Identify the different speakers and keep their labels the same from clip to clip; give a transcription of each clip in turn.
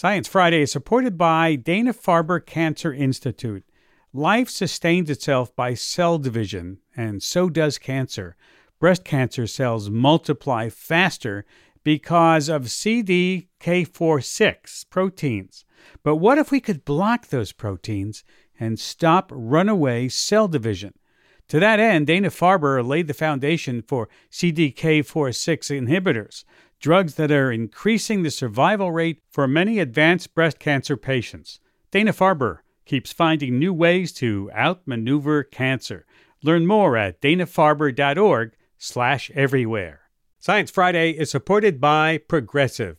Speaker 1: Science Friday is supported by Dana Farber Cancer Institute. Life sustains itself by cell division, and so does cancer. Breast cancer cells multiply faster because of CDK4-6 proteins. But what if we could block those proteins and stop runaway cell division? To that end, Dana Farber laid the foundation for CDK4-6 inhibitors drugs that are increasing the survival rate for many advanced breast cancer patients. Dana Farber keeps finding new ways to outmaneuver cancer. Learn more at danafarber.org slash everywhere. Science Friday is supported by Progressive.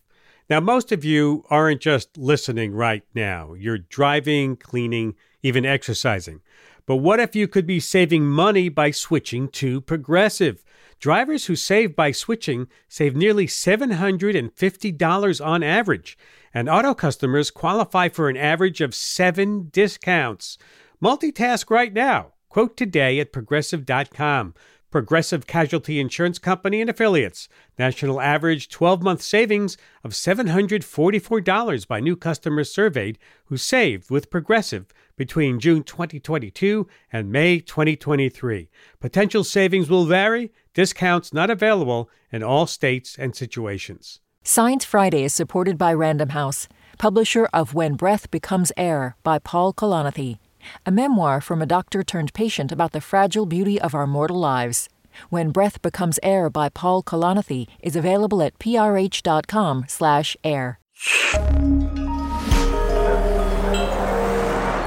Speaker 1: Now, most of you aren't just listening right now. You're driving, cleaning, even exercising. But what if you could be saving money by switching to Progressive? Drivers who save by switching save nearly $750 on average, and auto customers qualify for an average of seven discounts. Multitask right now. Quote today at progressive.com. Progressive Casualty Insurance Company and affiliates. National average 12 month savings of $744 by new customers surveyed who saved with Progressive between June 2022 and May 2023. Potential savings will vary, discounts not available in all states and situations.
Speaker 2: Science Friday is supported by Random House, publisher of When Breath Becomes Air by Paul Kalanithi a memoir from a doctor turned patient about the fragile beauty of our mortal lives. When Breath Becomes Air by Paul Kalanithi is available at prh.com slash air.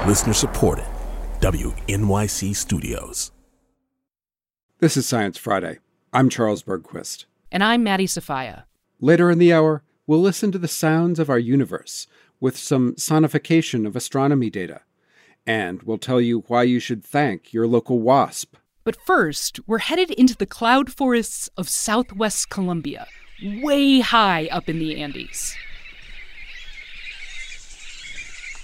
Speaker 3: Listener supported. WNYC Studios.
Speaker 4: This is Science Friday. I'm Charles Bergquist.
Speaker 5: And I'm Maddie Sofia.
Speaker 4: Later in the hour, we'll listen to the sounds of our universe with some sonification of astronomy data and we'll tell you why you should thank your local WASP.
Speaker 5: But first, we're headed into the cloud forests of southwest Colombia, way high up in the Andes.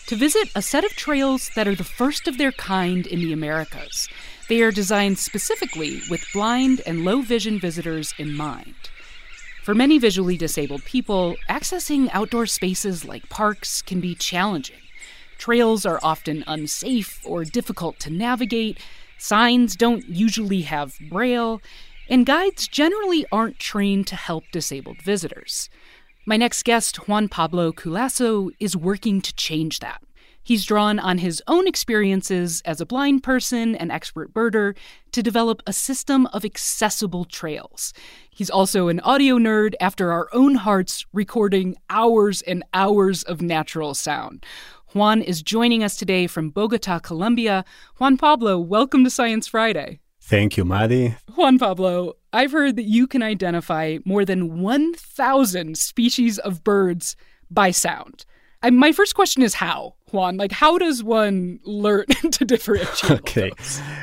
Speaker 5: To visit a set of trails that are the first of their kind in the Americas. They are designed specifically with blind and low vision visitors in mind. For many visually disabled people, accessing outdoor spaces like parks can be challenging. Trails are often unsafe or difficult to navigate, signs don't usually have braille, and guides generally aren't trained to help disabled visitors. My next guest, Juan Pablo Culasso, is working to change that. He's drawn on his own experiences as a blind person and expert birder to develop a system of accessible trails. He's also an audio nerd after our own hearts, recording hours and hours of natural sound. Juan is joining us today from Bogota, Colombia. Juan Pablo, welcome to Science Friday.
Speaker 6: Thank you, Maddie.
Speaker 5: Juan Pablo, I've heard that you can identify more than 1,000 species of birds by sound. I, my first question is how, Juan? Like, how does one learn to differentiate?
Speaker 6: okay.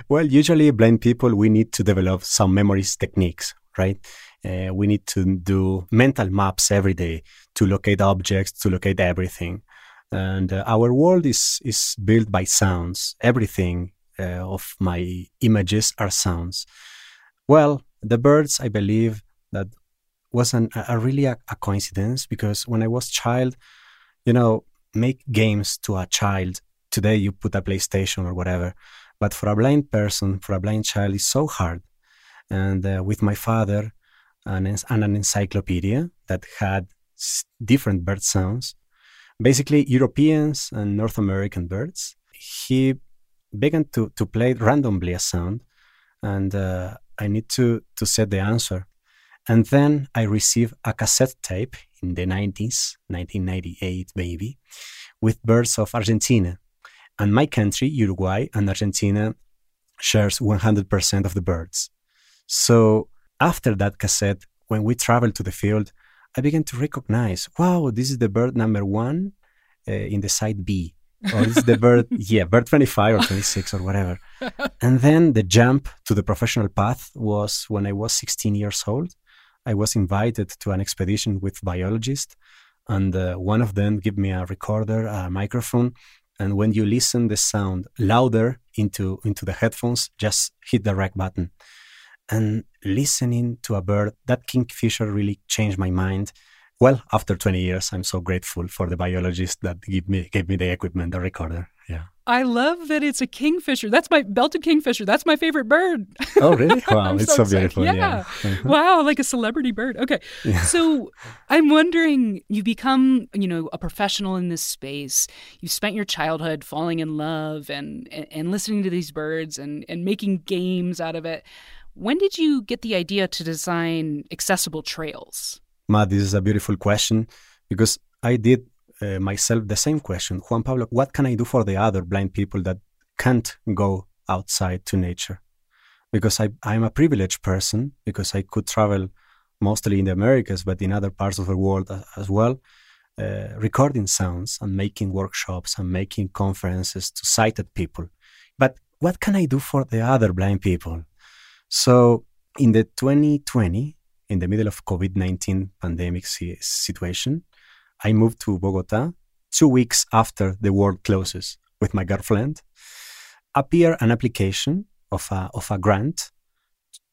Speaker 6: Well, usually blind people, we need to develop some memories techniques, right? Uh, we need to do mental maps every day to locate objects, to locate everything and uh, our world is is built by sounds everything uh, of my images are sounds well the birds i believe that was an, a really a, a, coincidence because when i was child you know make games to a child today you put a playstation or whatever but for a blind person for a blind child is so hard and uh, with my father and, and an encyclopedia that had different bird sounds basically Europeans and North American birds. He began to, to play randomly a sound, and uh, I need to, to set the answer. And then I received a cassette tape in the 90s, 1998 maybe, with birds of Argentina. And my country, Uruguay and Argentina, shares 100% of the birds. So after that cassette, when we traveled to the field, I began to recognize, wow, this is the bird number one uh, in the side B. Or is the bird, yeah, bird 25 or 26 or whatever. And then the jump to the professional path was when I was 16 years old. I was invited to an expedition with biologists, and uh, one of them gave me a recorder, a microphone, and when you listen the sound louder into into the headphones, just hit the rec button and listening to a bird, that kingfisher really changed my mind. Well, after 20 years, I'm so grateful for the biologist that gave me gave me the equipment, the recorder. Yeah.
Speaker 5: I love that it's a kingfisher. That's my belted kingfisher. That's my favorite bird.
Speaker 6: Oh, really? Wow, it's so,
Speaker 5: excited.
Speaker 6: beautiful.
Speaker 5: Yeah.
Speaker 6: Yeah. Uh-huh.
Speaker 5: wow, like a celebrity bird. Okay. So I'm wondering, you become, you know, a professional in this space. You spent your childhood falling in love and and, and listening to these birds and, and making games out of it. When did you get the idea to design accessible trails?
Speaker 6: Matt, this is a beautiful question because I did uh, myself the same question. Juan Pablo, what can I do for the other blind people that can't go outside to nature? Because I, I'm a privileged person, because I could travel mostly in the Americas, but in other parts of the world as well, uh, recording sounds and making workshops and making conferences to sighted people. But what can I do for the other blind people? So in the 2020, in the middle of COVID-19 pandemic si- situation, I moved to Bogota two weeks after the world closes with my girlfriend. Appear an application of a, of a grant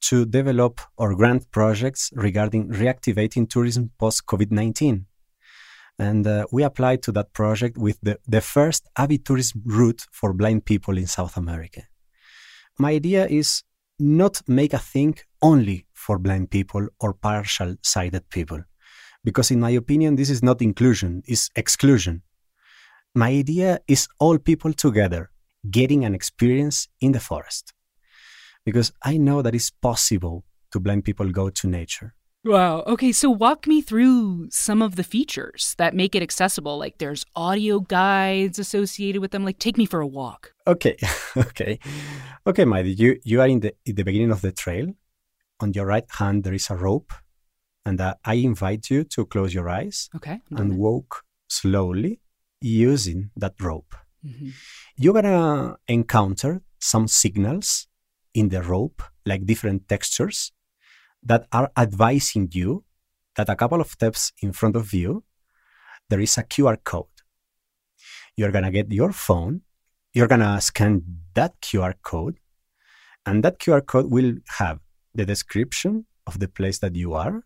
Speaker 6: to develop or grant projects regarding reactivating tourism post COVID 19. And uh, we applied to that project with the, the first avitourism route for blind people in South America. My idea is not make a thing only for blind people or partial sighted people because in my opinion this is not inclusion it's exclusion my idea is all people together getting an experience in the forest because i know that it's possible to blind people go to nature
Speaker 5: Wow. Okay, so walk me through some of the features that make it accessible. Like there's audio guides associated with them. Like take me for a walk.
Speaker 6: okay okay okay Maddie, you you are in the in the beginning of the trail on your right hand there is a rope and uh, i invite you to close your eyes
Speaker 5: Okay.
Speaker 6: and walk slowly using that rope
Speaker 5: hmm
Speaker 6: you're gonna encounter some signals in the rope, like different textures, that are advising you that a couple of steps in front of you, there is a QR code. You're gonna get your phone, you're gonna scan that QR code, and that QR code will have the description of the place that you are,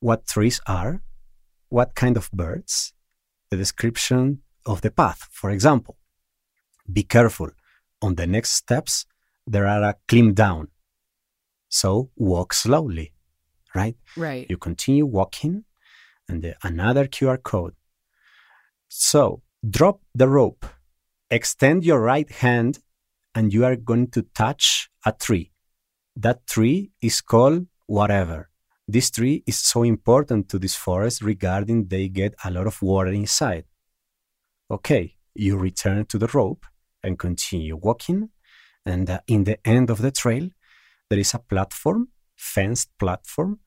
Speaker 6: what trees are, what kind of birds, the description of the path. For example, be careful. On the next steps, there are a climb down. So walk slowly, right?
Speaker 5: Right.
Speaker 6: You continue walking, and the, another QR code. So drop the rope, extend your right hand, and you are going to touch a tree. That tree is called whatever. This tree is so important to this forest regarding they get a lot of water inside. Okay, you return to the rope and continue walking. And uh, in the end of the trail, there is a platform, fenced platform,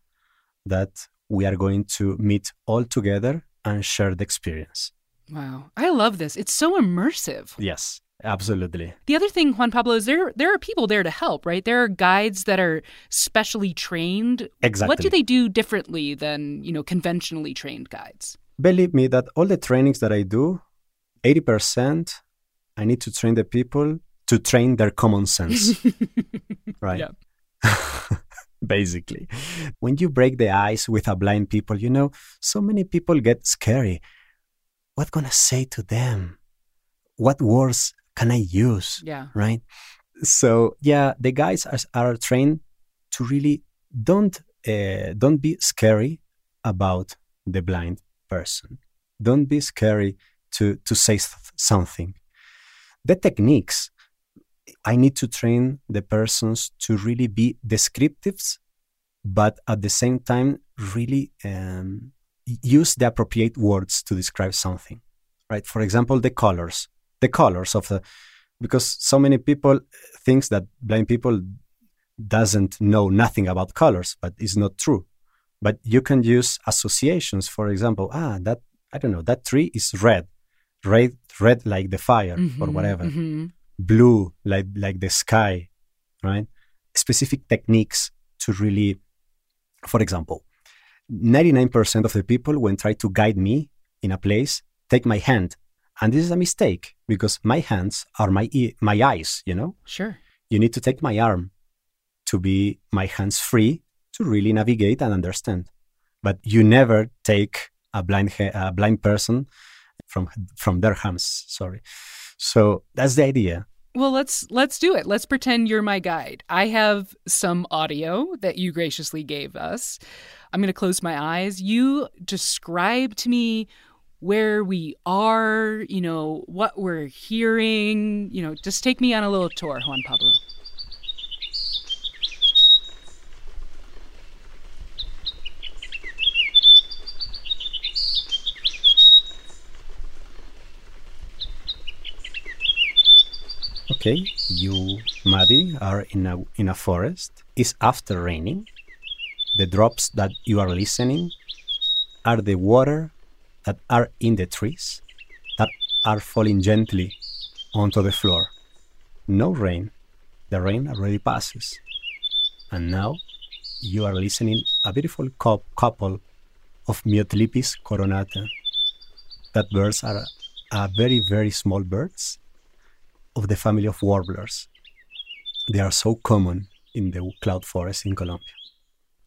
Speaker 6: that we are going to meet all together and share the experience.
Speaker 5: Wow. I love this. It's so immersive.
Speaker 6: Yes, absolutely.
Speaker 5: The other thing, Juan Pablo, is there there are people there to help, right? There are guides that are specially trained.
Speaker 6: Exactly.
Speaker 5: What do they do differently than, you know, conventionally trained guides?
Speaker 6: Believe me that all the trainings that I do, 80%, I need to train the people to train their common sense. right?
Speaker 5: Yeah.
Speaker 6: Basically. When you break the ice with a blind people, you know, so many people get scary. What gonna say to them? What words can I use?
Speaker 5: Yeah.
Speaker 6: Right? So yeah, the guys are, are trained to really don't uh, don't be scary about the blind person. Don't be scary to to say something. The techniques I need to train the persons to really be descriptives, but at the same time, really um, use the appropriate words to describe something. Right? For example, the colors, the colors of the, because so many people thinks that blind people doesn't know nothing about colors, but it's not true. But you can use associations. For example, ah, that I don't know, that tree is red, red, red like the fire or
Speaker 5: Mhm,
Speaker 6: whatever
Speaker 5: mhm.
Speaker 6: blue like like the sky right specific techniques to really for example 99% of the people when try to guide me in a place take my hand and this is a mistake because my hands are my e- my eyes you know
Speaker 5: Sure.
Speaker 6: you need to take my arm to be my hands free to really navigate and understand but you never take a blind a blind person from from their hands. Sorry. So that's the idea.
Speaker 5: Well, let's let's do it. Let's pretend you're my guide. I have some audio that you graciously gave us. I'm going to close my eyes. You describe to me where we are, you know, what we're hearing, you know, just take me on a little tour, Juan Pablo.
Speaker 6: Okay, you, Maddie, are in a in a forest. It's after raining. The drops that you are listening are the water that are in the trees that are falling gently onto the floor. No rain. The rain already passes. And now you are listening a beautiful couple of Myiothlypis coronata. That birds are, are very, very small birds of the family of warblers. They are so common in the cloud forest in Colombia.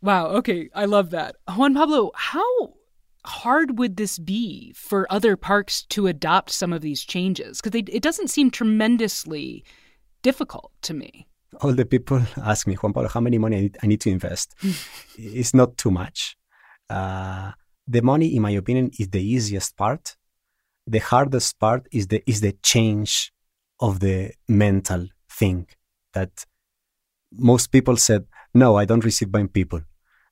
Speaker 5: Wow, okay, I love that. Juan Pablo, how hard would this be for other parks to adopt some of these changes? Because it doesn't seem tremendously difficult to me.
Speaker 6: All the people ask me, Juan Pablo, how many money I need, I need to invest? it's not too much. Uh, the money, in my opinion, is the easiest part. The hardest part is the is the change of the mental thing that most people said, no, I don't receive by people.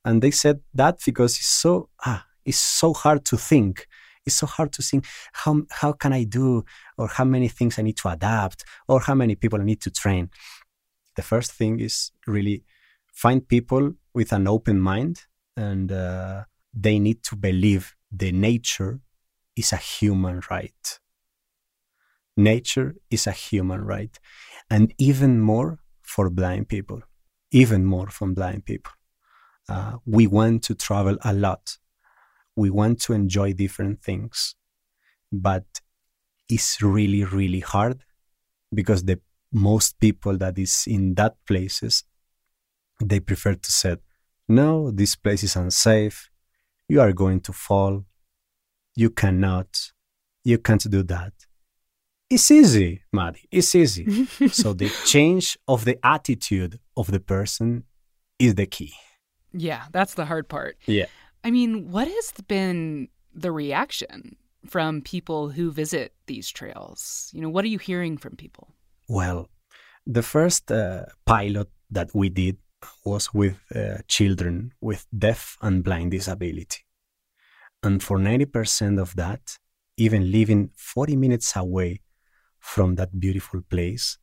Speaker 6: And they said that because it's so ah, it's so hard to think. It's so hard to think how how can I do or how many things I need to adapt or how many people I need to train. The first thing is really find people with an open mind and uh, they need to believe the nature is a human right. Nature is a human right, and even more for blind people. Even more from blind people. Uh, we want to travel a lot we want to enjoy different things, but it's really, really hard because the most people that is in that places, they prefer to say, no, this place is unsafe. You are going to fall. You cannot. You can't do that. It's easy, Maddie. It's easy. so the change of the attitude of the person is the key.
Speaker 5: Yeah, that's the hard part.
Speaker 6: Yeah.
Speaker 5: I mean, what has been the reaction from people who visit these trails? You know, what are you hearing from people?
Speaker 6: Well, the first uh, pilot that we did was with uh, children with deaf and blind disability. And for 90% of that, even living 40 minutes away from that beautiful place,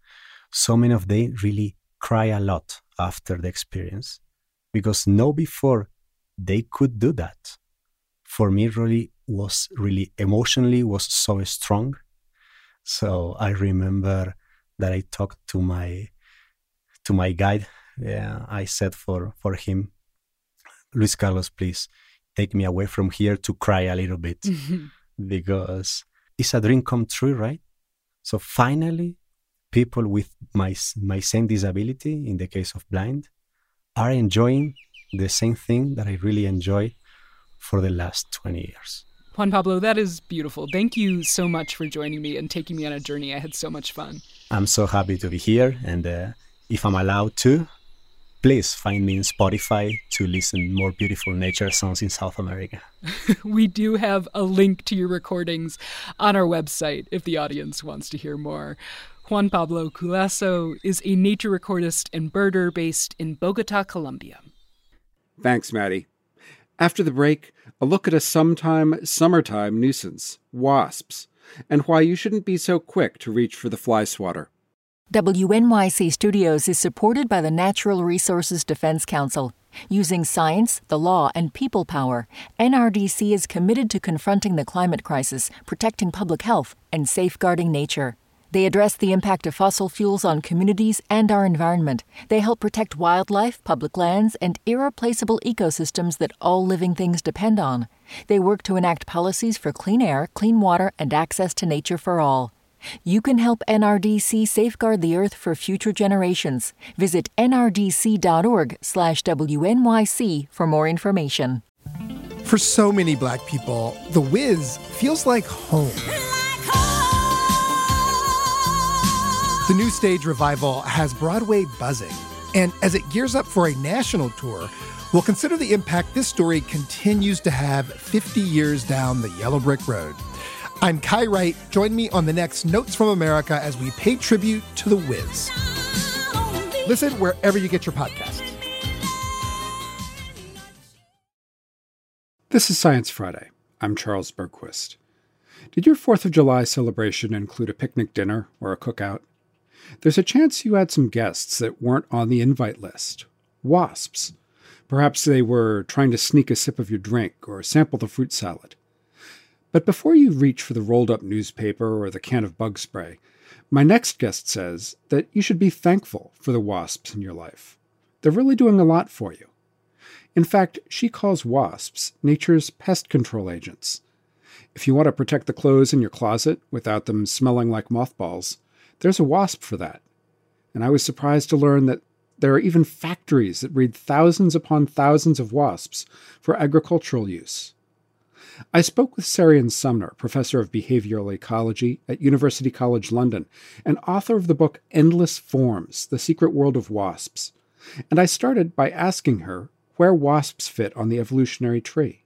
Speaker 6: so many of them really cry a lot after the experience because no before they could do that. For me, really was really emotionally was so strong. So I remember that I talked to my to my guide. Yeah, I said for for him, Luis Carlos, please take me away from here to cry a little bit mm-hmm. because it's a dream come true, right? So finally, people with my my same disability, in the case of blind, are enjoying the same thing that I really enjoy for the last 20 years.
Speaker 5: Juan Pablo, that is beautiful. Thank you so much for joining me and taking me on a journey. I had so much fun.
Speaker 6: I'm so happy to be here. And uh, if I'm allowed to, please find me in Spotify to listen more beautiful nature sounds in South America.
Speaker 5: we do have a link to your recordings on our website if the audience wants to hear more. Juan Pablo Culasso is a nature recordist and birder based in Bogota, Colombia.
Speaker 4: Thanks, Maddie. After the break, a look at a sometime summertime nuisance, wasps, and why you shouldn't be so quick to reach for the fly swatter.
Speaker 2: WNYC Studios is supported by the Natural Resources Defense Council. Using science, the law, and people power, NRDC is committed to confronting the climate crisis, protecting public health, and safeguarding nature. They address the impact of fossil fuels on communities and our environment. They help protect wildlife, public lands, and irreplaceable ecosystems that all living things depend on. They work to enact policies for clean air, clean water, and access to nature for all. You can help NRDC safeguard the earth for future generations. Visit nrdc.org/wnyc for more information.
Speaker 7: For so many black people, The Wiz feels like home. The new stage revival has Broadway buzzing. And as it gears up for a national tour, we'll consider the impact this story continues to have 50 years down the yellow brick road. I'm Kai Wright. Join me on the next Notes from America as we pay tribute to The Wiz. Listen wherever you get your podcasts.
Speaker 4: This is Science Friday. I'm Charles Bergquist. Did your 4th of July celebration include a picnic dinner or a cookout? There's a chance you had some guests that weren't on the invite list. Wasps. Perhaps they were trying to sneak a sip of your drink or sample the fruit salad. But before you reach for the rolled up newspaper or the can of bug spray, my next guest says that you should be thankful for the wasps in your life. They're really doing a lot for you. In fact, she calls wasps nature's pest control agents. If you want to protect the clothes in your closet without them smelling like mothballs, there's a wasp for that. And I was surprised to learn that there are even factories that breed thousands upon thousands of wasps for agricultural use. I spoke with Seirian Sumner, professor of behavioral ecology at University College London and author of the book Endless Forms The Secret World of Wasps. And I started by asking her where wasps fit on the evolutionary tree.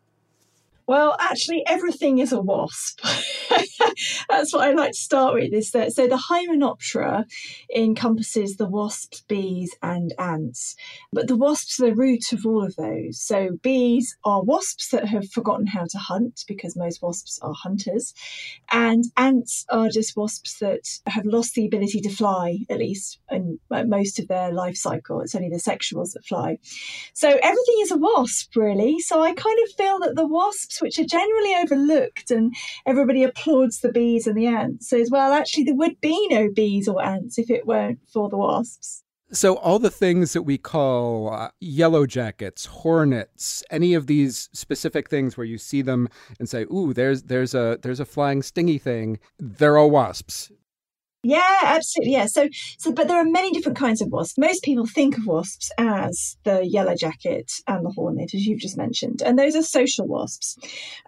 Speaker 8: Well, actually, everything is a wasp. That's what I like to start with. Is that so? The Hymenoptera encompasses the wasps, bees, and ants, but the wasps are the root of all of those. So bees are wasps that have forgotten how to hunt because most wasps are hunters, and ants are just wasps that have lost the ability to fly, at least in uh, most of their life cycle. It's only the sexuals that fly. So everything is a wasp, really. So I kind of feel that the wasps which are generally overlooked and everybody applauds the bees and the ants, says, well, actually, there would be no bees or ants if it weren't for the wasps.
Speaker 4: So, all the things that we call uh, yellow jackets, hornets, any of these specific things where you see them and say, "Ooh, there's there's a there's a flying stingy thing," they're all wasps.
Speaker 8: Yeah, absolutely. Yeah. So, so, but there are many different kinds of wasps. Most people think of wasps as the yellow jacket and the hornet, as you've just mentioned, and those are social wasps.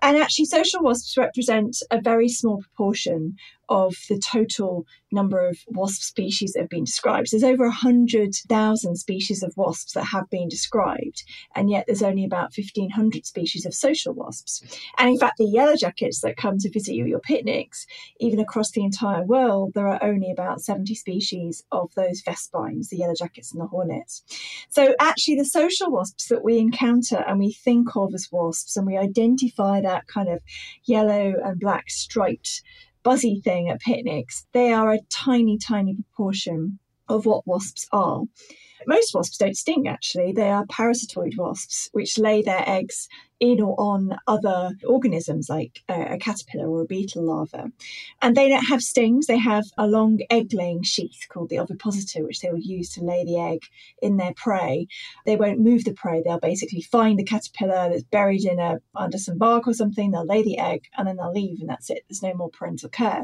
Speaker 8: And actually, social wasps represent a very small proportion of the total number of wasp species that have been described. There's over 100,000 species of wasps that have been described, and yet there's only about 1,500 species of social wasps. And in fact, the yellow jackets that come to visit you at your picnics, even across the entire world, there are only about 70 species of those vespines, the yellow jackets and the hornets. So actually, the social wasps that we encounter and we think of as wasps, and we identify that kind of yellow and black striped buzzy thing at picnics, they are a tiny, tiny proportion of what wasps are. Most wasps don't sting, actually. They are parasitoid wasps, which lay their eggs in or on other organisms like a, a, caterpillar or a beetle larva. And they don't have stings, they have a long egg laying sheath called the ovipositor, which they will use to lay the egg in their prey. They won't move the prey, they'll basically find the caterpillar that's buried in a under some bark or something, they'll lay the egg and then they'll leave, and that's it. There's no more parental care.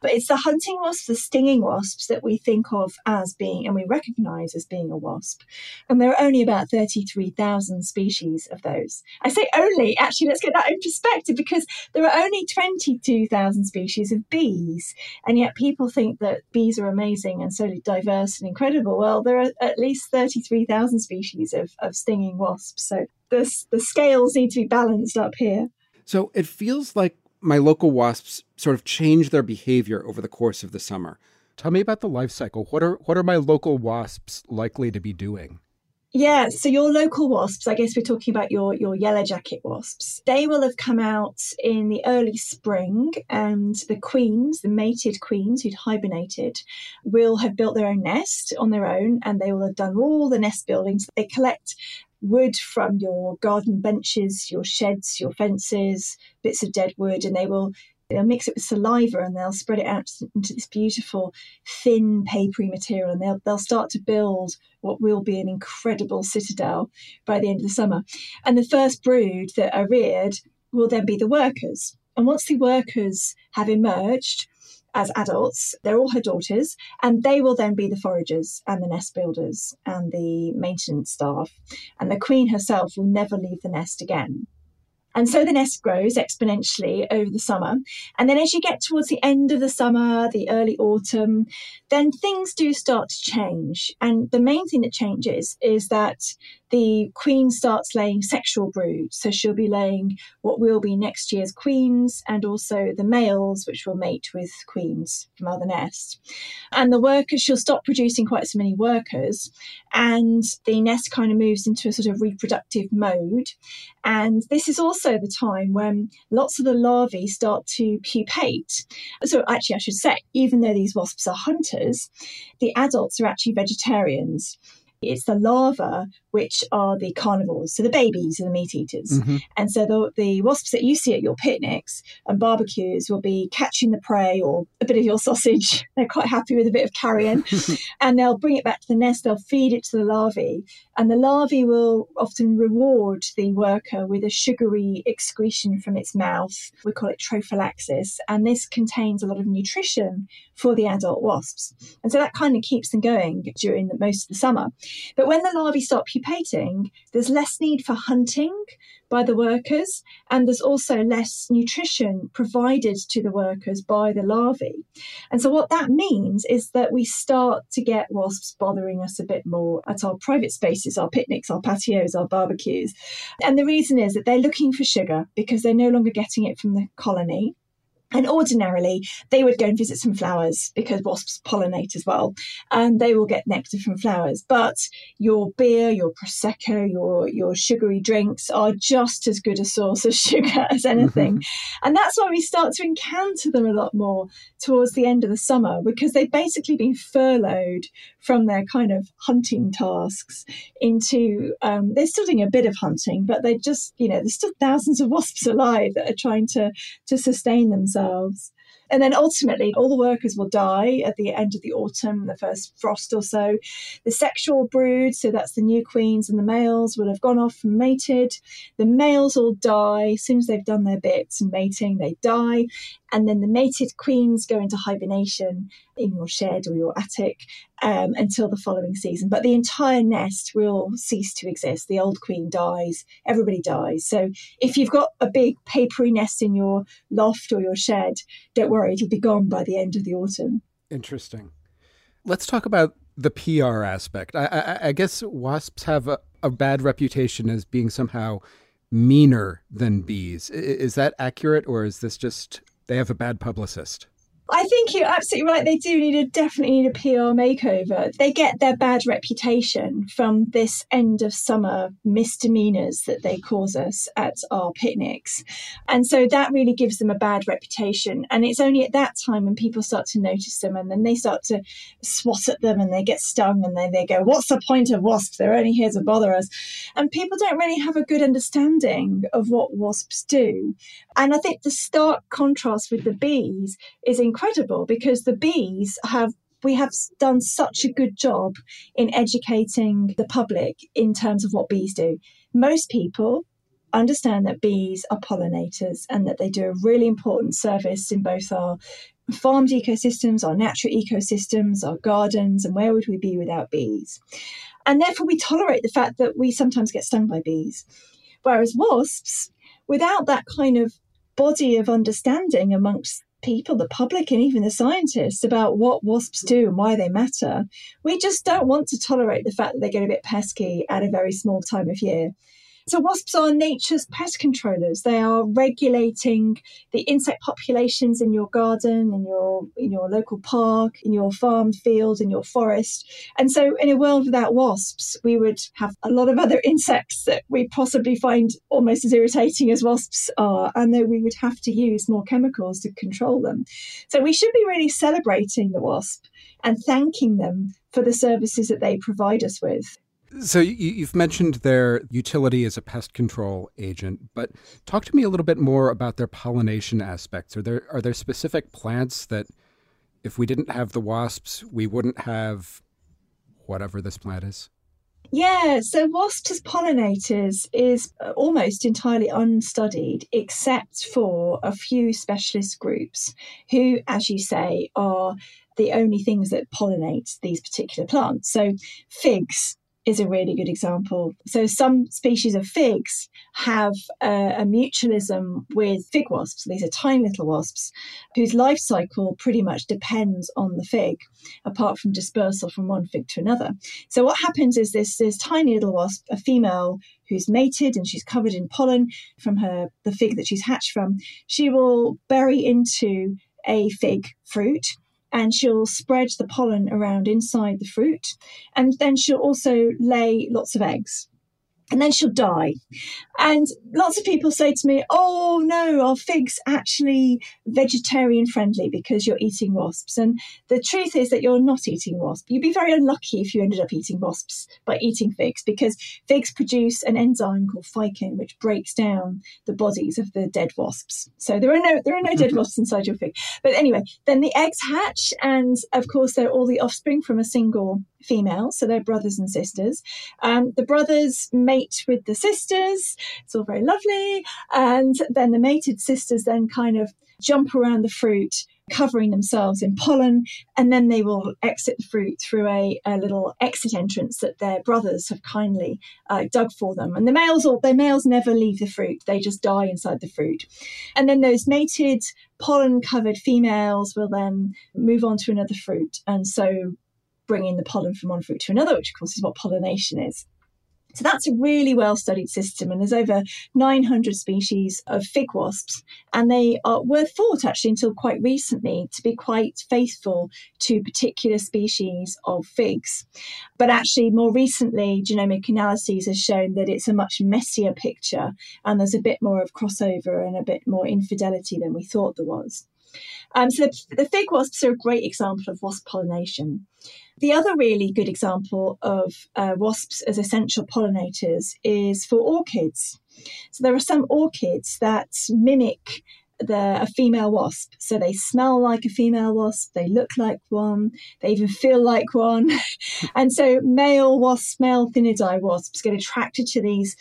Speaker 8: But it's the hunting wasps, the stinging wasps that we think of as being and we recognize as being a wasp. And there are only about 33,000 species of those. I say only, actually, let's get that in perspective because there are only 22,000 species of bees. And yet people think that bees are amazing and so diverse and incredible. Well, there are at least 33,000 species of, of stinging wasps. So the, the scales need to be balanced up here.
Speaker 4: So it feels like my local wasps sort of change their behavior over the course of the summer. Tell me about the life cycle. What are what are my local wasps likely to be doing?
Speaker 8: Yeah, so your local wasps, I guess we're talking about your, your yellow jacket wasps, they will have come out in the early spring, and the queens, the mated queens who'd hibernated, will have built their own nest on their own and they will have done all the nest building. They collect wood from your garden benches, your sheds, your fences, bits of dead wood, and they will They'll mix it with saliva and they'll spread it out into this beautiful, thin, papery material, and they'll, they'll start to build what will be an incredible citadel by the end of the summer. And the first brood that are reared will then be the workers. And once the workers have emerged, as adults, they're all her daughters, and they will then be the foragers and the nest builders and the maintenance staff. And the queen herself will never leave the nest again. And so the nest grows exponentially over the summer. And then as you get towards the end of the summer, the early autumn, then things do start to change. And the main thing that changes is that the queen starts laying sexual brood. So she'll be laying what will be next year's queens and also the males, which will mate with queens from other nests. And the workers, she'll stop producing quite so many workers. And the nest kind of moves into a sort of reproductive mode. And this is also the time when lots of the larvae start to pupate. So, actually, I should say, even though these wasps are hunters, the adults are actually vegetarians. It's the larvae which are the carnivores, so the babies and the meat eaters. Mm-hmm. And so the, the wasps that you see at your picnics and barbecues will be catching the prey or a bit of your sausage. They're quite happy with a bit of carrion. and they'll bring it back to the nest, they'll feed it to the larvae. And the larvae will often reward the worker with a sugary excretion from its mouth. We call it trophallaxis. And this contains a lot of nutrition for the adult wasps. And so that kind of keeps them going during the, most of the summer. But when the larvae start pupating, there's less need for hunting by the workers, and there's also less nutrition provided to the workers by the larvae. And so, what that means is that we start to get wasps bothering us a bit more at our private spaces, our picnics, our patios, our barbecues. And the reason is that they're looking for sugar because they're no longer getting it from the colony. And ordinarily, they would go and visit some flowers because wasps pollinate as well, and they will get nectar from flowers. But your beer, your prosecco, your your sugary drinks are just as good a source of sugar as mm-hmm. anything, and that's why we start to encounter them a lot more towards the end of the summer because they've basically been furloughed from their kind of hunting tasks into um, they're still doing a bit of hunting, but they just you know there's still thousands of wasps alive that are trying to to sustain themselves. And then ultimately, all the workers will die at the end of the autumn, the first frost or so. The sexual brood, so that's the new queens and the males, will have gone off and mated. The males all die. As soon as they've done their bits and mating, they die. And then the mated queens go into hibernation in your shed or your attic um, until the following season. But the entire nest will cease to exist. The old queen dies, everybody dies. So if you've got a big papery nest in your loft or your shed, don't worry, it'll be gone by the end of the autumn.
Speaker 4: Interesting. Let's talk about the PR aspect. I, I, I guess wasps have a, a bad reputation as being somehow meaner than bees. Is that accurate, or is this just they have a bad publicist?
Speaker 8: I think you're absolutely right. They do need a definitely need a PR makeover. They get their bad reputation from this end of summer misdemeanors that they cause us at our picnics. And so that really gives them a bad reputation. And it's only at that time when people start to notice them and then they start to swat at them and they get stung and then they go, What's the point of wasps? They're only here to bother us. And people don't really have a good understanding of what wasps do. And I think the stark contrast with the bees is incredible incredible because the bees have we have done such a good job in educating the public in terms of what bees do. Most people understand that bees are pollinators and that they do a really important service in both our farmed ecosystems, our natural ecosystems, our gardens, and where would we be without bees? And therefore, we tolerate the fact that we sometimes get stung by bees. Whereas wasps, without that kind of body of understanding amongst people, the public, and even the scientists about what wasps do and why they matter. We just don't want to tolerate the fact that they get a bit pesky at a very small time of year. So wasps are nature's pest controllers. They are regulating the insect populations in your garden, in your in your local park, in your farm field, in your forest. And so in a world without wasps, we would have a lot of other insects that we possibly find almost as irritating as wasps are, and that we would have to use more chemicals to control them. So we should be really celebrating the wasp and thanking them for the services that they provide us with.
Speaker 4: So you've mentioned their utility as a pest control agent, but talk to me a little bit more about their pollination aspects. Are there are there specific plants that, if we didn't have the wasps, we wouldn't have whatever this plant is?
Speaker 8: Yeah, so wasps as pollinators is uh, almost entirely unstudied, except for a few specialist groups who, as you say, are the only things that pollinate these particular plants. So, figs is a really good example. So, some species of figs have a, mutualism with fig wasps. These are tiny little wasps whose life cycle pretty much depends on the fig, apart from dispersal from one fig to another. So, what happens is this, this tiny little wasp, a female who's mated and she's covered in pollen from her the fig that she's hatched from, she will bury into a fig fruit and she'll spread the pollen around inside the fruit. And then she'll also lay lots of eggs and then she'll die. And lots of people say to me, Oh no, are figs actually vegetarian friendly because you're eating wasps? And the truth is that you're not eating wasps. You'd be very unlucky if you ended up eating wasps by eating figs because figs produce an enzyme called ficin, which breaks down the bodies of the dead wasps. So there are no there are no dead mm-hmm. wasps inside your fig. But anyway, then the eggs hatch, and of course they're all the offspring from a single female, so they're brothers and sisters. Um, the brothers mate with the sisters. It's all very lovely. And then the mated sisters then kind of jump around the fruit, covering themselves in pollen, and then they will exit the fruit through a, a little exit entrance that their brothers have kindly uh, dug for them. And the males, or the males, never leave the fruit; they just die inside the fruit. And then those mated pollen-covered females will then move on to another fruit, and so bringing the pollen from one fruit to another, which of course is what pollination is. So that's a really well studied system, and there's over 900 species of fig wasps, and they are, were thought actually until quite recently to be quite faithful to particular species of figs. But actually, more recently, genomic analyses has shown that it's a much messier picture, and there's a bit more of crossover and a bit more infidelity than we thought there was. Um, so the, the fig wasps are a great example of wasp pollination. The other really good example of uh, wasps as essential pollinators is for orchids. So there are some orchids that mimic the a female wasp. So they smell like a female wasp, they look like one, they even feel like one. and so male wasps, male Thynnidae wasps get attracted to these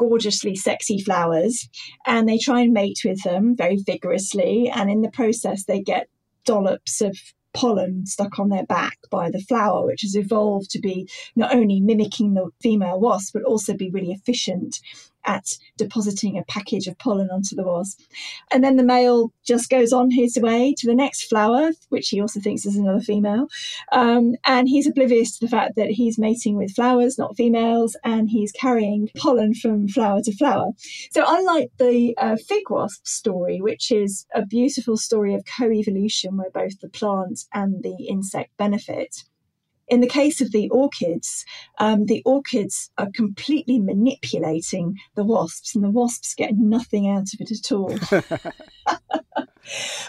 Speaker 8: gorgeously sexy flowers and they try and mate with them very vigorously. And in the process, they get dollops of pollen stuck on their back by the flower, which has evolved to be not only mimicking the female wasp, but also be really efficient at depositing a package of pollen onto the wasp. And then the male just goes on his way to the next flower, which he also thinks is another female. Um, and he's oblivious to the fact that he's mating with flowers, not females, and he's carrying pollen from flower to flower. So, unlike the uh, fig wasp story, which is a beautiful story of co evolution where both the plant and the insect benefit, in the case of the orchids, um, the orchids are completely manipulating the wasps, and the wasps get nothing out of it at all.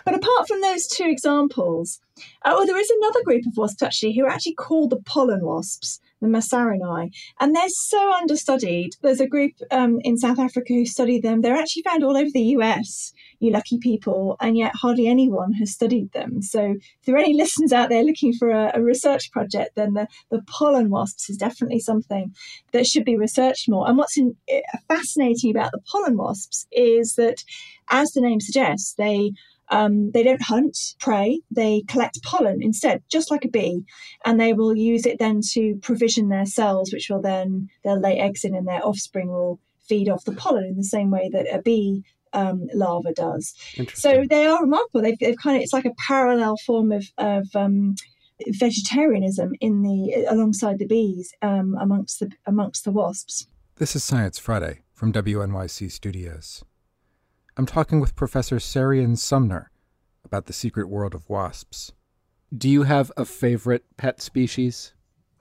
Speaker 8: but apart from those two examples, uh, oh, there is another group of wasps actually who are actually called the pollen wasps the Masarinae, and they're so understudied. There's a group um, in South Africa who study them. They're actually found all over the US, you lucky people, and yet hardly anyone has studied them. So if there are any listeners out there looking for a, a research project, then the, the pollen wasps is definitely something that should be researched more. And what's in, eh, fascinating about the pollen wasps is that, as the name suggests, they um, they don't hunt prey, they collect pollen instead, just like a bee, and they will use it then to provision their cells, which will then they'll lay eggs in, and their offspring will feed off the pollen in the same way that a bee um, larva does. So they are remarkable. They've, they've, kind of it's like a parallel form of, of um, vegetarianism in the alongside the bees um, amongst the amongst the wasps.
Speaker 4: This is Science Friday from WNYC Studios. I'm talking with Professor Seirian Sumner about the secret world of wasps. Do you have a favorite pet species?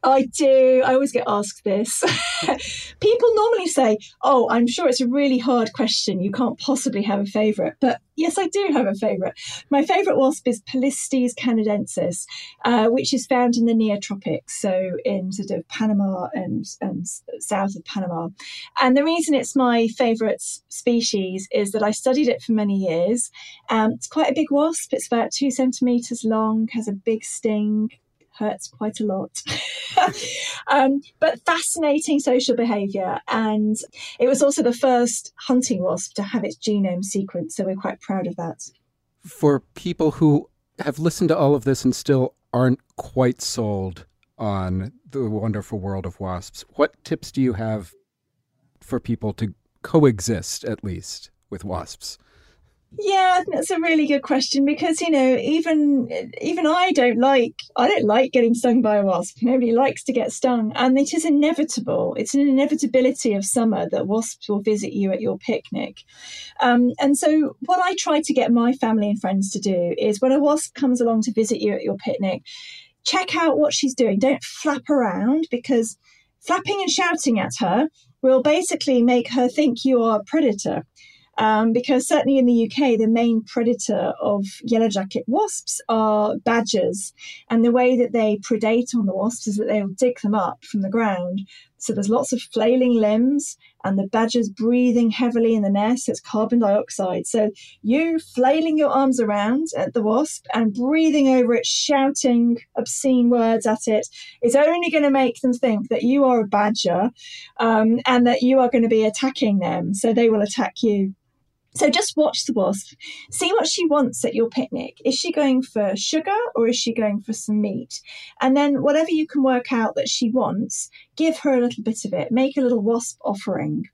Speaker 8: I do. I always get asked this. People normally say, Oh, I'm sure it's a really hard question. You can't possibly have a favourite. But yes, I do have a favourite. My favourite wasp is Polistes canadensis, uh, which is found in the neotropics, so in sort of Panama and, and south of Panama. And the reason it's my favourite species is that I studied it for many years. Um, it's quite a big wasp. It's about two centimetres long, has a big sting, hurts quite a lot. um, but fascinating social behaviour. And it was also the first hunting wasp to have its genome sequenced. So we're quite proud of that.
Speaker 4: For people who have listened to all of this and still aren't quite sold on the wonderful world of wasps. What tips do you have for people to coexist, at least, with wasps?
Speaker 8: Yeah, that's a really good question because you know even even I don't like I don't like getting stung by a wasp. Nobody likes to get stung, and it is inevitable. It's an inevitability of summer that wasps will visit you at your picnic. Um, and so, what I try to get my family and friends to do is when a wasp comes along to visit you at your picnic, check out what she's doing. Don't flap around because flapping and shouting at her will basically make her think you are a predator. Um, because certainly in the UK, the main predator of yellow jacket wasps are badgers. And the way that they predate on the wasps is that they'll dig them up from the ground. So there's lots of flailing limbs, and the badger's breathing heavily in the nest. It's carbon dioxide. So you flailing your arms around at the wasp and breathing over it, shouting obscene words at it, is only going to make them think that you are a badger um, and that you are going to be attacking them. So they will attack you. So just watch the wasp. See what she wants at your picnic. Is she going for sugar or is she going for some meat? And then whatever you can work out that she wants, give her a little bit of it. Make a little wasp offering.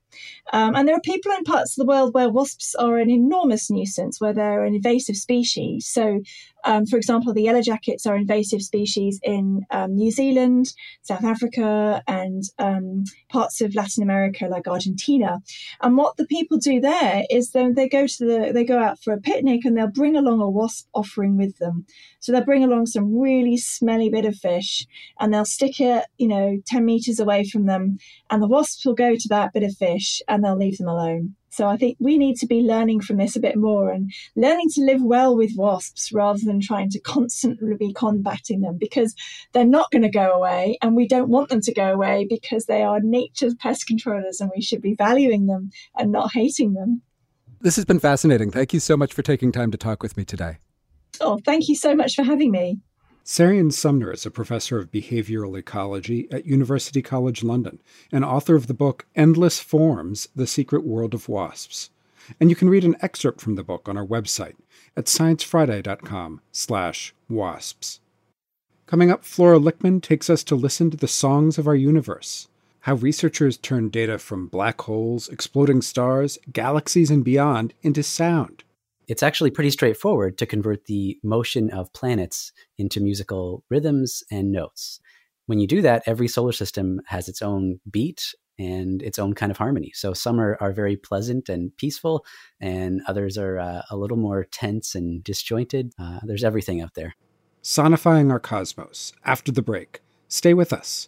Speaker 8: Um, and there are people in parts of the world where wasps are an enormous nuisance, where they're an invasive species. So, um, for example, the yellow jackets are invasive species in um, New Zealand, South Africa, and um, parts of Latin America, like Argentina. And what the people do there is then they go to the they go out for a picnic and they'll bring along a wasp offering with them. So they'll bring along some really smelly bit of fish, and they'll stick it, you know, ten meters away from them, and the wasps will go to that bit of fish and they'll leave them alone. So I think we need to be learning from this a bit more and learning to live well with wasps rather than trying to constantly be combating them because they're not going to go away and we don't want them to go away because they are nature's pest controllers and we should be valuing them and not hating them.
Speaker 4: This has been fascinating. Thank you so much for taking time to talk with me today.
Speaker 8: Oh, thank you so much for having me.
Speaker 4: Seirian Sumner is a professor of behavioral ecology at University College London and author of the book Endless Forms The Secret World of Wasps. And you can read an excerpt from the book on our website at sciencefriday.com/slash wasps. Coming up, Flora Lichtman takes us to listen to the songs of our universe. How researchers turn data from black holes, exploding stars, galaxies, and beyond into sound
Speaker 9: it's actually pretty straightforward to convert the motion of planets into musical rhythms and notes. When you do that, every solar system has its own beat and its own kind of harmony. So some are, are very pleasant and peaceful, and others are uh, a little more tense and disjointed. Uh, there's everything out there.
Speaker 4: Sonifying our cosmos after the break. Stay with us.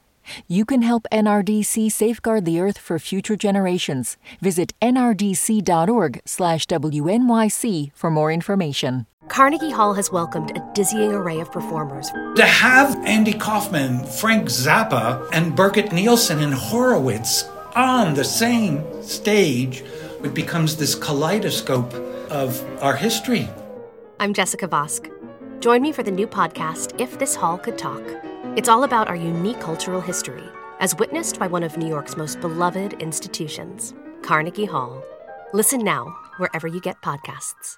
Speaker 2: You can help NRDC safeguard the earth for future generations. Visit nrdc.org/wnyc for more information.
Speaker 10: Carnegie Hall has welcomed a dizzying array of performers.
Speaker 11: To have Andy Kaufman, Frank Zappa, and Birgit Nilsson and Horowitz on the same stage, it becomes this kaleidoscope of our history.
Speaker 10: I'm Jessica Vosk. Join me for the new podcast, If This Hall Could Talk. It's all about our unique cultural history, as witnessed by one of New York's most beloved institutions, Carnegie Hall. Listen now, wherever you get podcasts.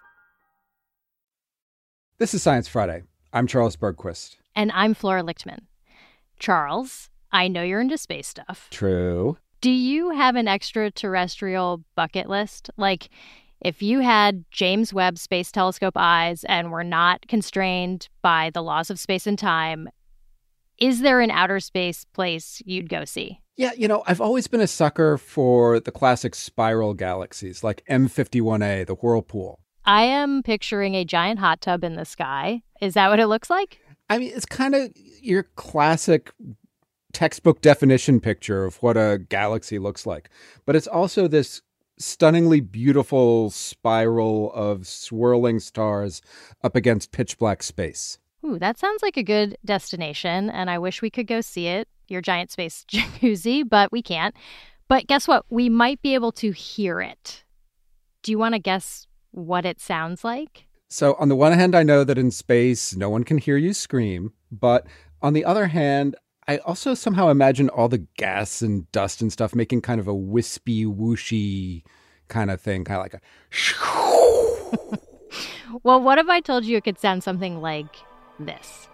Speaker 4: This is Science Friday. I'm Charles Bergquist.
Speaker 12: And I'm Flora Lichtman. Charles, I know you're into space stuff.
Speaker 4: True.
Speaker 12: Do you have an extraterrestrial bucket list? Like, if you had James Webb Space Telescope eyes and were not constrained by the laws of space and time, is there an outer space place you'd go see?
Speaker 4: Yeah, you know, I've always been a sucker for the classic spiral galaxies like M51A, the Whirlpool.
Speaker 12: I am picturing a giant hot tub in the sky. Is that what it looks like?
Speaker 4: I mean, it's kind of your classic textbook definition picture of what a galaxy looks like. But it's also this stunningly beautiful spiral of swirling stars up against pitch black space.
Speaker 12: Ooh, that sounds like a good destination, and I wish we could go see it your giant space jacuzzi, but we can't. But guess what? We might be able to hear it. Do you want to guess what it sounds like?
Speaker 4: So, on the one hand, I know that in space, no one can hear you scream. But on the other hand, I also somehow imagine all the gas and dust and stuff making kind of a wispy, whooshy kind of thing, kind of like a.
Speaker 12: well, what if I told you it could sound something like this?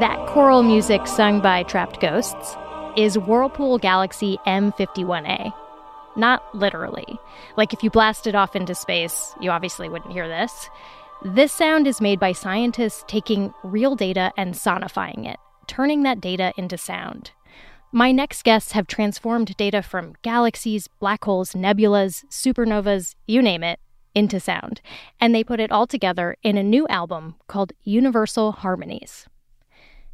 Speaker 12: That choral music sung by trapped ghosts is Whirlpool Galaxy M51A. Not literally. Like if you blasted it off into space, you obviously wouldn't hear this. This sound is made by scientists taking real data and sonifying it, turning that data into sound. My next guests have transformed data from galaxies, black holes, nebulas, supernovas, you name it, into sound, and they put it all together in a new album called Universal Harmonies.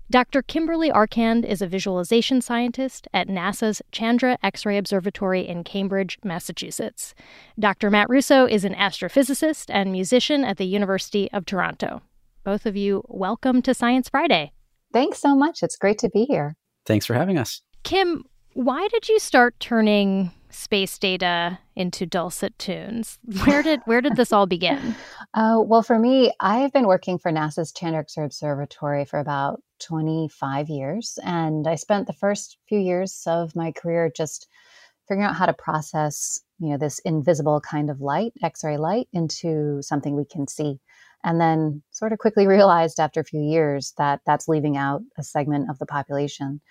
Speaker 12: Dr. Kimberly Arcand is a visualization scientist at NASA's Chandra X ray Observatory in Cambridge, Massachusetts. Dr. Matt Russo is an astrophysicist and musician at the University of Toronto. Both of you, welcome to Science Friday.
Speaker 13: Thanks so much. It's great to be here.
Speaker 9: Thanks for having us.
Speaker 12: Kim, why did you start turning space data into dulcet tunes? Where did where did this all begin?
Speaker 13: Uh, well, for me, I've been working for NASA's Chandra X ray Observatory for about 25 years. And I spent the first few years of my career just figuring out how to process, you know, this invisible kind of light, X-ray light, into something we can see. And then sort of quickly realized after a few years that that's leaving out a segment of the population.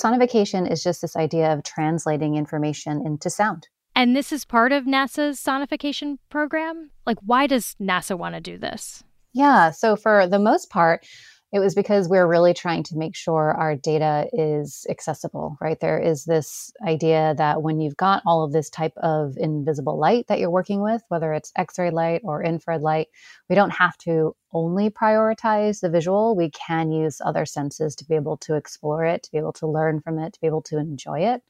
Speaker 13: Sonification is just this idea of translating information into sound.
Speaker 12: And this is part of NASA's sonification program? Like, why does NASA want to do this?
Speaker 13: Yeah. So, for the most part, it was because we're really trying to make sure our data is accessible, right? There is this idea that when you've got all of this type of invisible light that you're working with, whether it's X ray light or infrared light, we don't have to only prioritize the visual. We can use other senses to be able to explore it, to be able to learn from it, to be able to enjoy it.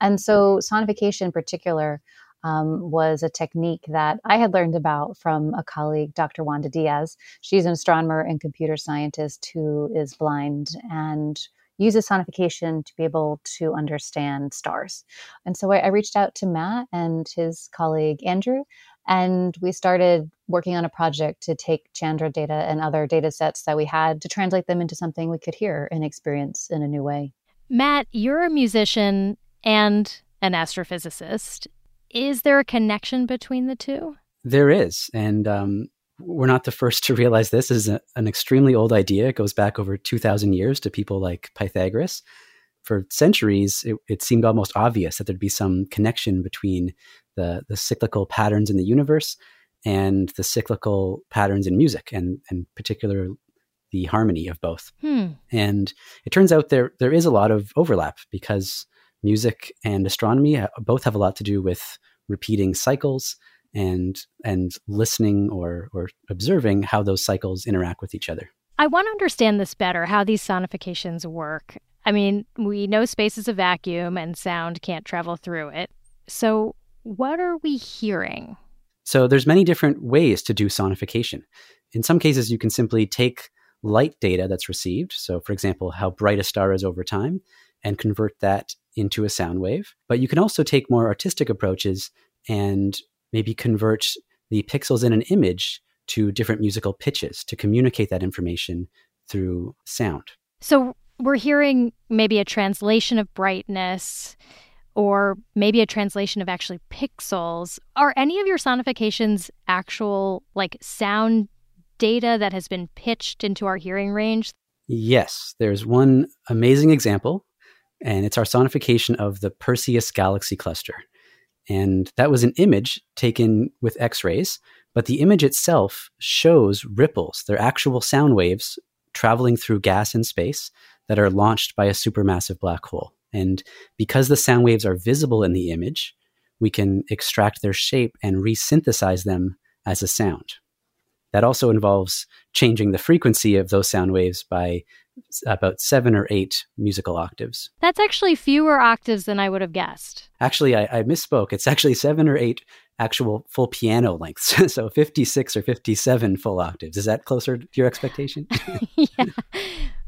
Speaker 13: And so, sonification in particular um, was a technique that I had learned about from a colleague, Dr. Wanda Diaz. She's an astronomer and computer scientist who is blind and uses sonification to be able to understand stars. And so I, I reached out to Matt and his colleague, Andrew, and we started working on a project to take Chandra data and other data sets that we had to translate them into something we could hear and experience in a new way.
Speaker 12: Matt, you're a musician and an astrophysicist. Is there a connection between the two?
Speaker 9: There is. And um, we're not the first to realize this. this is a, an extremely old idea. It goes back over 2,000 years to people like Pythagoras. For centuries, it, it, seemed almost obvious that there'd be some connection between the, the cyclical patterns in the universe and the cyclical patterns in music, and, and particular the harmony of both.
Speaker 12: Hmm.
Speaker 9: And it turns out there there is a lot of overlap because music and astronomy uh, both have a lot to do with repeating cycles and and listening or or observing how those cycles interact with each other.
Speaker 12: I want to understand this better, how these sonifications work. I mean, we know space is a vacuum and sound can't travel through it. So, what are we hearing?
Speaker 9: So, there's many different ways to do sonification. In some cases, you can simply take light data that's received, so for example, how bright a star is over time, and convert that into a sound wave. But you can also take more artistic approaches and maybe convert the pixels in an image to different musical pitches to communicate that information through sound.
Speaker 12: So we're hearing maybe a translation of brightness or maybe a translation of actually pixels. Are any of your sonifications actual like sound data that has been pitched into our hearing range?
Speaker 9: Yes, there's one amazing example and it's our sonification of the Perseus galaxy cluster. And that was an image taken with X rays, but the image itself shows ripples. They're actual sound waves traveling through gas in space that are launched by a supermassive black hole. And because the sound waves are visible in the image, we can extract their shape and resynthesize them as a sound. That also involves changing the frequency of those sound waves by uh, about seven or eight musical octaves.
Speaker 12: That's actually fewer octaves than I would have guessed.
Speaker 9: Actually, I, I misspoke. It's actually seven or eight actual full piano lengths. so 56 or 57 full octaves. Is that closer to your expectation?
Speaker 12: yeah.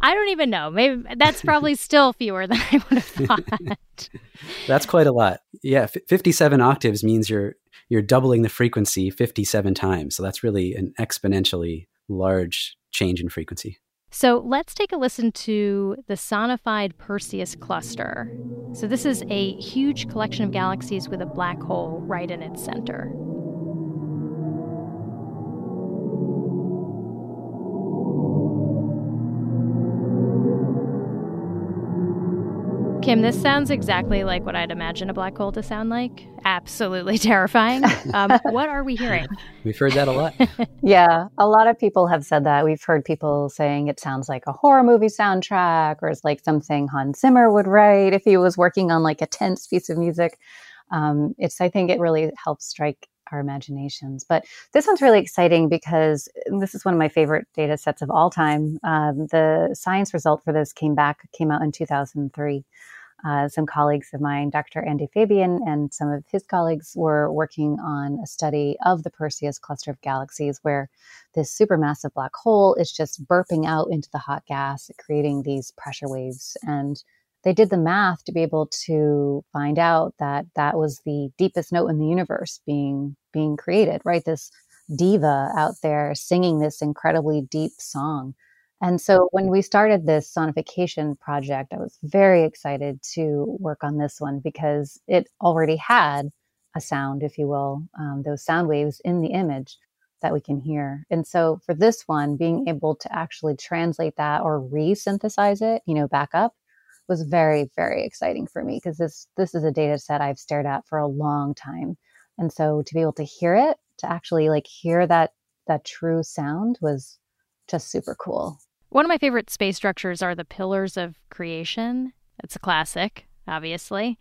Speaker 12: I don't even know. Maybe that's probably still fewer than I would have thought.
Speaker 9: that's quite a lot. Yeah, f- 57 octaves means you're you're doubling the frequency 57 times. So that's really an exponentially large change in frequency.
Speaker 12: So let's take a listen to the sonified Perseus cluster. So, this is a huge collection of galaxies with a black hole right in its center. Kim, this sounds exactly like what I'd imagine a black hole to sound like. Absolutely terrifying. Um, what are we hearing?
Speaker 9: We've heard that a lot.
Speaker 13: yeah, a lot of people have said that. We've heard people saying it sounds like a horror movie soundtrack or it's like something Hans Zimmer would write if he was working on like a tense piece of music. Um, it's, I think it really helps strike our imaginations. But this one's really exciting because this is one of my favorite data sets of all time. Um, the science result for this came back, came out in 2003. Uh, some colleagues of mine, Dr. Andy Fabian, and some of his colleagues were working on a study of the Perseus cluster of galaxies, where this supermassive black hole is just burping out into the hot gas, creating these pressure waves. And they did the math to be able to find out that that was the deepest note in the universe being being created. Right, this diva out there singing this incredibly deep song and so when we started this sonification project, I was very excited to work on this one because it already had a sound, if you will, um, those sound waves in the image that we can hear. And so for this one, being able to actually translate that or re-synthesize it, you know, back up was very, very exciting for me because this this is a data set I've stared at for a long time. And so to be able to hear it, to actually like hear that that true sound was just super cool.
Speaker 12: One of my favorite space structures are the pillars of creation. It's a classic, obviously.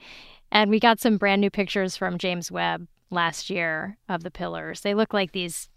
Speaker 12: And we got some brand new pictures from James Webb last year of the pillars. They look like these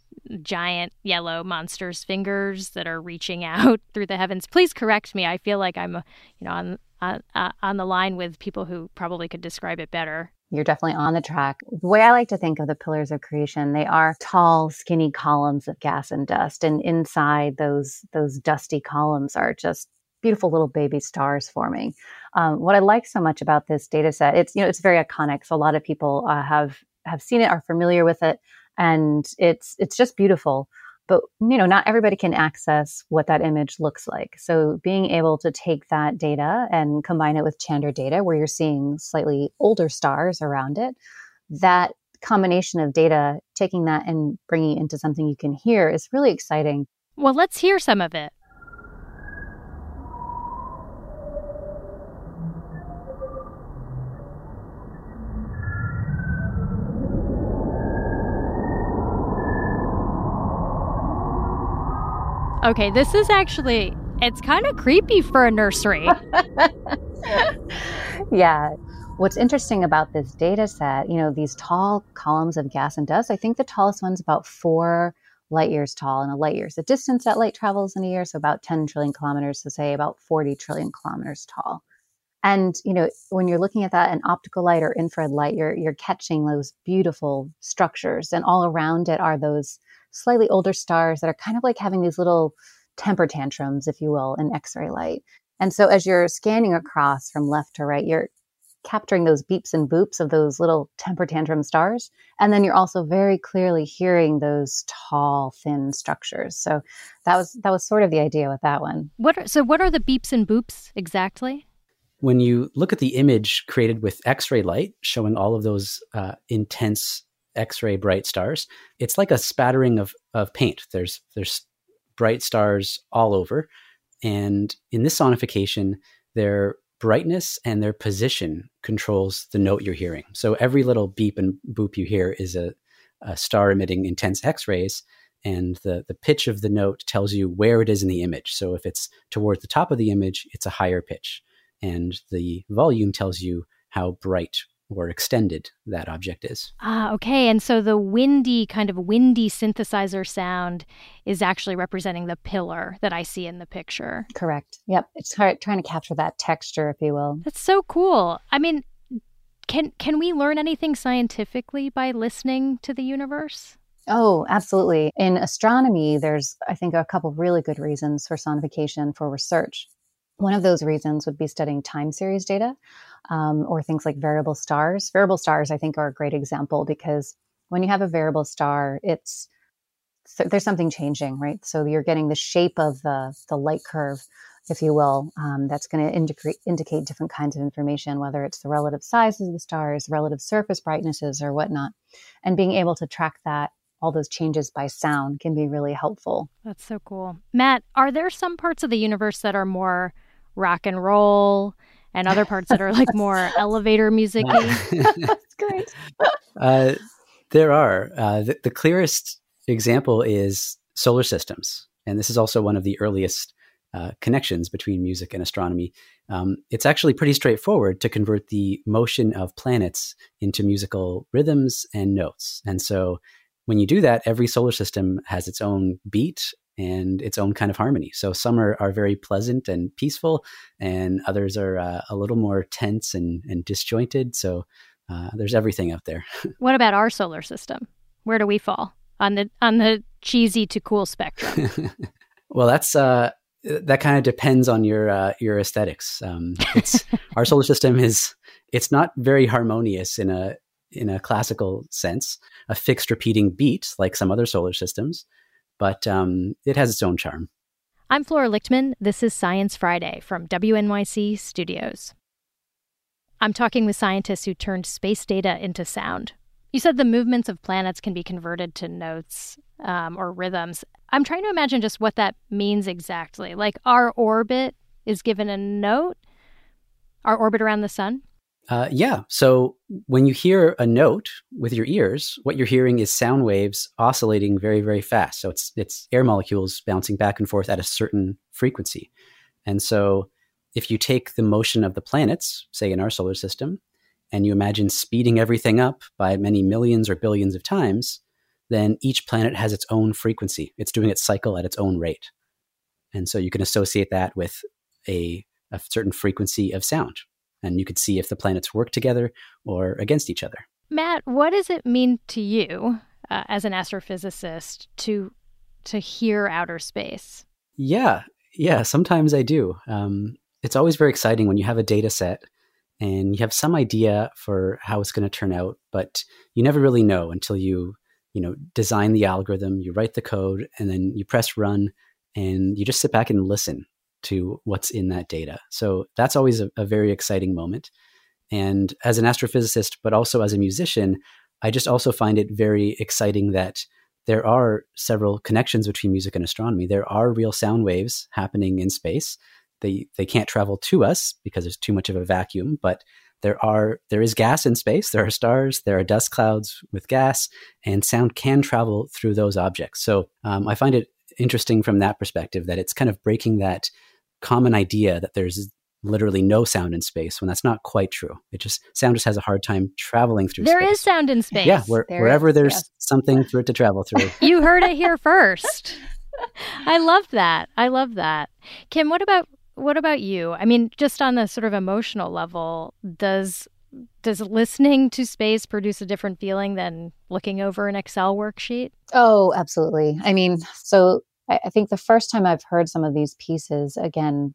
Speaker 12: giant yellow monsters' fingers that are reaching out through the heavens. Please correct me. I feel like I'm, you know, on on, uh, on the line with people who probably could describe it better
Speaker 13: you're definitely on the track. The way I like to think of the pillars of creation, they are tall, skinny columns of gas and dust. And inside those those dusty columns are just beautiful little baby stars forming. Um, what I like so much about this data set, it's you know it's very iconic. So a lot of people uh, have have seen it, are familiar with it, and it's it's just beautiful. But you know not everybody can access what that image looks like. So being able to take that data and combine it with chandra data where you're seeing slightly older stars around it that combination of data taking that and bringing it into something you can hear is really exciting.
Speaker 12: Well let's hear some of it Okay, this is actually it's kind of creepy for a nursery.
Speaker 13: yeah. What's interesting about this data set, you know, these tall columns of gas and dust, I think the tallest one's about four light years tall, and a light year is the distance that light travels in a year, so about 10 trillion kilometers, so say about 40 trillion kilometers tall. And you know, when you're looking at that in optical light or infrared light, you're you're catching those beautiful structures, and all around it are those slightly older stars that are kind of like having these little temper tantrums, if you will, in X ray light. And so as you're scanning across from left to right, you're capturing those beeps and boops of those little temper tantrum stars. And then you're also very clearly hearing those tall, thin structures. So that was that was sort of the idea with that one.
Speaker 12: What are, so what are the beeps and boops exactly?
Speaker 9: When you look at the image created with X-ray light, showing all of those uh, intense X-ray bright stars. It's like a spattering of of paint. There's there's bright stars all over, and in this sonification, their brightness and their position controls the note you're hearing. So every little beep and boop you hear is a, a star emitting intense X-rays, and the the pitch of the note tells you where it is in the image. So if it's towards the top of the image, it's a higher pitch, and the volume tells you how bright or extended that object is.
Speaker 12: Ah, okay. And so the windy, kind of windy synthesizer sound is actually representing the pillar that I see in the picture.
Speaker 13: Correct. Yep. It's hard, trying to capture that texture, if you will.
Speaker 12: That's so cool. I mean, can can we learn anything scientifically by listening to the universe?
Speaker 13: Oh, absolutely. In astronomy, there's, I think, a couple really good reasons for sonification for research. One of those reasons would be studying time series data um, or things like variable stars. Variable stars, I think, are a great example because when you have a variable star, it's so there's something changing, right? So you're getting the shape of the the light curve, if you will, um, that's going to indicate indicate different kinds of information, whether it's the relative sizes of the stars, relative surface brightnesses, or whatnot. And being able to track that all those changes by sound can be really helpful.
Speaker 12: That's so cool. Matt, are there some parts of the universe that are more rock and roll and other parts that are like more elevator music
Speaker 13: That's great.
Speaker 9: Uh, there are. Uh, the, the, clearest example is solar systems. And this is also one of the earliest uh, connections between music and astronomy. Um, it's actually pretty straightforward to convert the motion of planets into musical rhythms and notes. And so when you do that, every solar system has its own beat and its own kind of harmony. So some are, are very pleasant and peaceful, and others are uh, a little more tense and, and disjointed. So uh, there's everything out there.
Speaker 12: what about our solar system? Where do we fall on the on the cheesy to cool spectrum?
Speaker 9: well, that's uh, that kind of depends on your uh, your aesthetics. Um, it's our solar system is it's not very harmonious in a in a classical sense, a fixed repeating beat like some other solar systems but um, it has its own charm.
Speaker 12: I'm Flora Lichtman. This is Science Friday from WNYC Studios. I'm talking with scientists who turned space data into sound. You said the movements of planets can be converted to notes um, or rhythms. I'm trying to imagine just what that means exactly. Like our orbit is given a note, our orbit around the sun?
Speaker 9: Uh, yeah. So when you hear a note with your ears, what you're hearing is sound waves oscillating very, very fast. So it's it's air molecules bouncing back and forth at a certain frequency. And so if you take the motion of the planets, say in our solar system, and you imagine speeding everything up by many millions or billions of times, then each planet has its own frequency. It's doing its cycle at its own rate. And so you can associate that with a, a certain frequency of sound and you could see if the planets work together or against each other.
Speaker 12: Matt, what does it mean to you uh, as an astrophysicist to to hear outer space?
Speaker 9: Yeah, yeah. Sometimes I do. Um, it's always very exciting when you have a data set and you have some idea for how it's going to turn out, but you never really know until you you know design the algorithm, you write the code, and then you press run, and you just sit back and listen to what's in that data. So that's always a, a very exciting moment. And as an astrophysicist, but also as a musician, I just also find it very exciting that there are several connections between music and astronomy. There are real sound waves happening in space. They they can't travel to us because there's too much of a vacuum, but there are there is gas in space. There are stars. There are dust clouds with gas, and sound can travel through those objects. So um, I find it interesting from that perspective that it's kind of breaking that common idea that there's literally no sound in space when that's not quite true. It just sound just has a hard time traveling through
Speaker 12: There
Speaker 9: space.
Speaker 12: is sound in space.
Speaker 9: Yeah, where, wherever is, there's yes. something for it to travel through.
Speaker 12: you heard it here first. I love that. I love that. Kim, what about what about you? I mean, just on the sort of emotional level, does does listening to space produce a different feeling than looking over an Excel worksheet?
Speaker 13: Oh, absolutely. I mean, so I, I think the first time I've heard some of these pieces, again,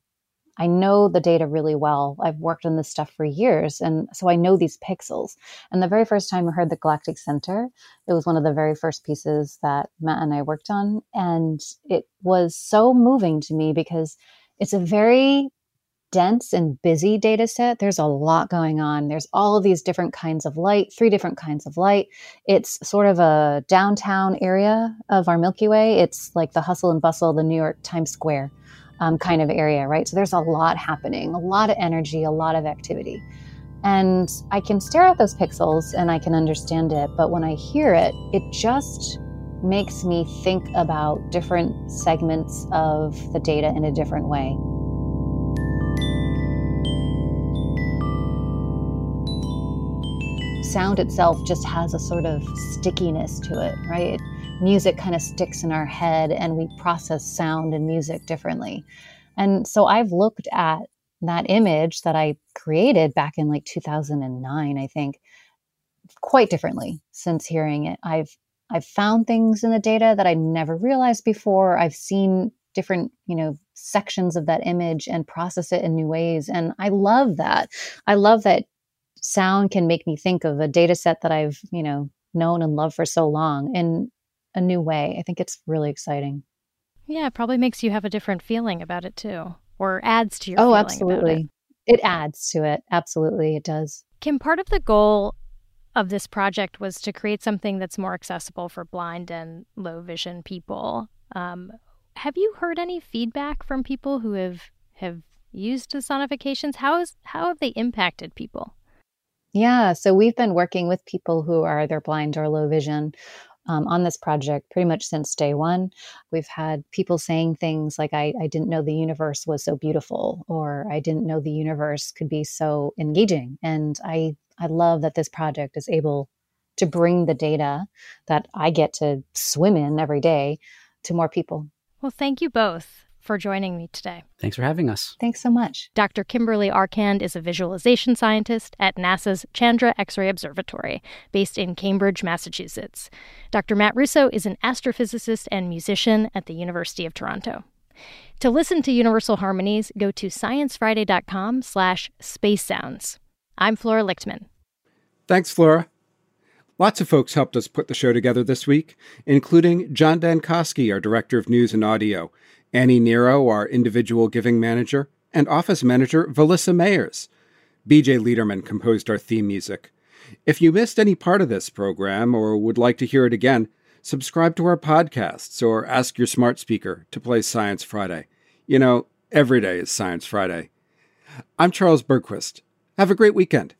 Speaker 13: I know the data really well. I've worked on this stuff for years. And so I know these pixels. And the very first time I heard the Galactic Center, it was one of the very first pieces that Matt and I worked on. And it was so moving to me because it's a very dense and busy data set. There's a lot going on. There's all of these different kinds of light, three different kinds of light. It's sort of a downtown area of our Milky Way. It's like the hustle and bustle, the New York Times Square um, kind of area, right? So there's a lot happening, a lot of energy, a lot of activity. And I can stare at those pixels and I can understand it. But when I hear it, it just makes me think about different segments of the data in a different way. Sound itself just has a sort of stickiness to it, right? Music kind of sticks in our head and we process sound and music differently. And so I've looked at that image that I created back in like 2009, I think, quite differently since hearing it. I've I've found things in the data that I never realized before. I've seen different, you know, sections of that image and process it in new ways. And I love that. I love that sound can make me think of a data set that I've, you know, known and loved for so long in a new way. I think it's really exciting.
Speaker 12: Yeah, it probably makes you have a different feeling about it too, or adds to your
Speaker 13: oh, absolutely. It. it adds to it. Absolutely, it does.
Speaker 12: Kim, part of the goal of this project was to create something that's more accessible for blind and low vision people. Um, have you heard any feedback from people who have have used the sonifications? How is how have they impacted people?
Speaker 13: Yeah, so we've been working with people who are either blind or low vision um, on this project pretty much since day one. We've had people saying things like, I, I didn't know the universe was so beautiful, or I didn't know the universe could be so engaging. And I, I love that this project is able to bring the data that I get to swim in every day to more people.
Speaker 12: Well, thank you both for joining me today.
Speaker 9: Thanks for having us.
Speaker 13: Thanks so much.
Speaker 12: Dr. Kimberly Arcand is a visualization scientist at NASA's Chandra X ray Observatory, based in Cambridge, Massachusetts. Dr. Matt Russo is an astrophysicist and musician at the University of Toronto. To listen to Universal Harmonies, go to sciencefriday.com slash space sounds. I'm Flora Lichtman.
Speaker 4: Thanks, Flora. Lots of folks helped us put the show together this week, including John Dankosky, our Director of News and Audio, Annie Nero, our Individual Giving Manager, and Office Manager Valissa Mayers. BJ Liederman composed our theme music. If you missed any part of this program or would like to hear it again, subscribe to our podcasts or ask your smart speaker to play Science Friday. You know, every day is Science Friday. I'm Charles Bergquist. Have a great weekend.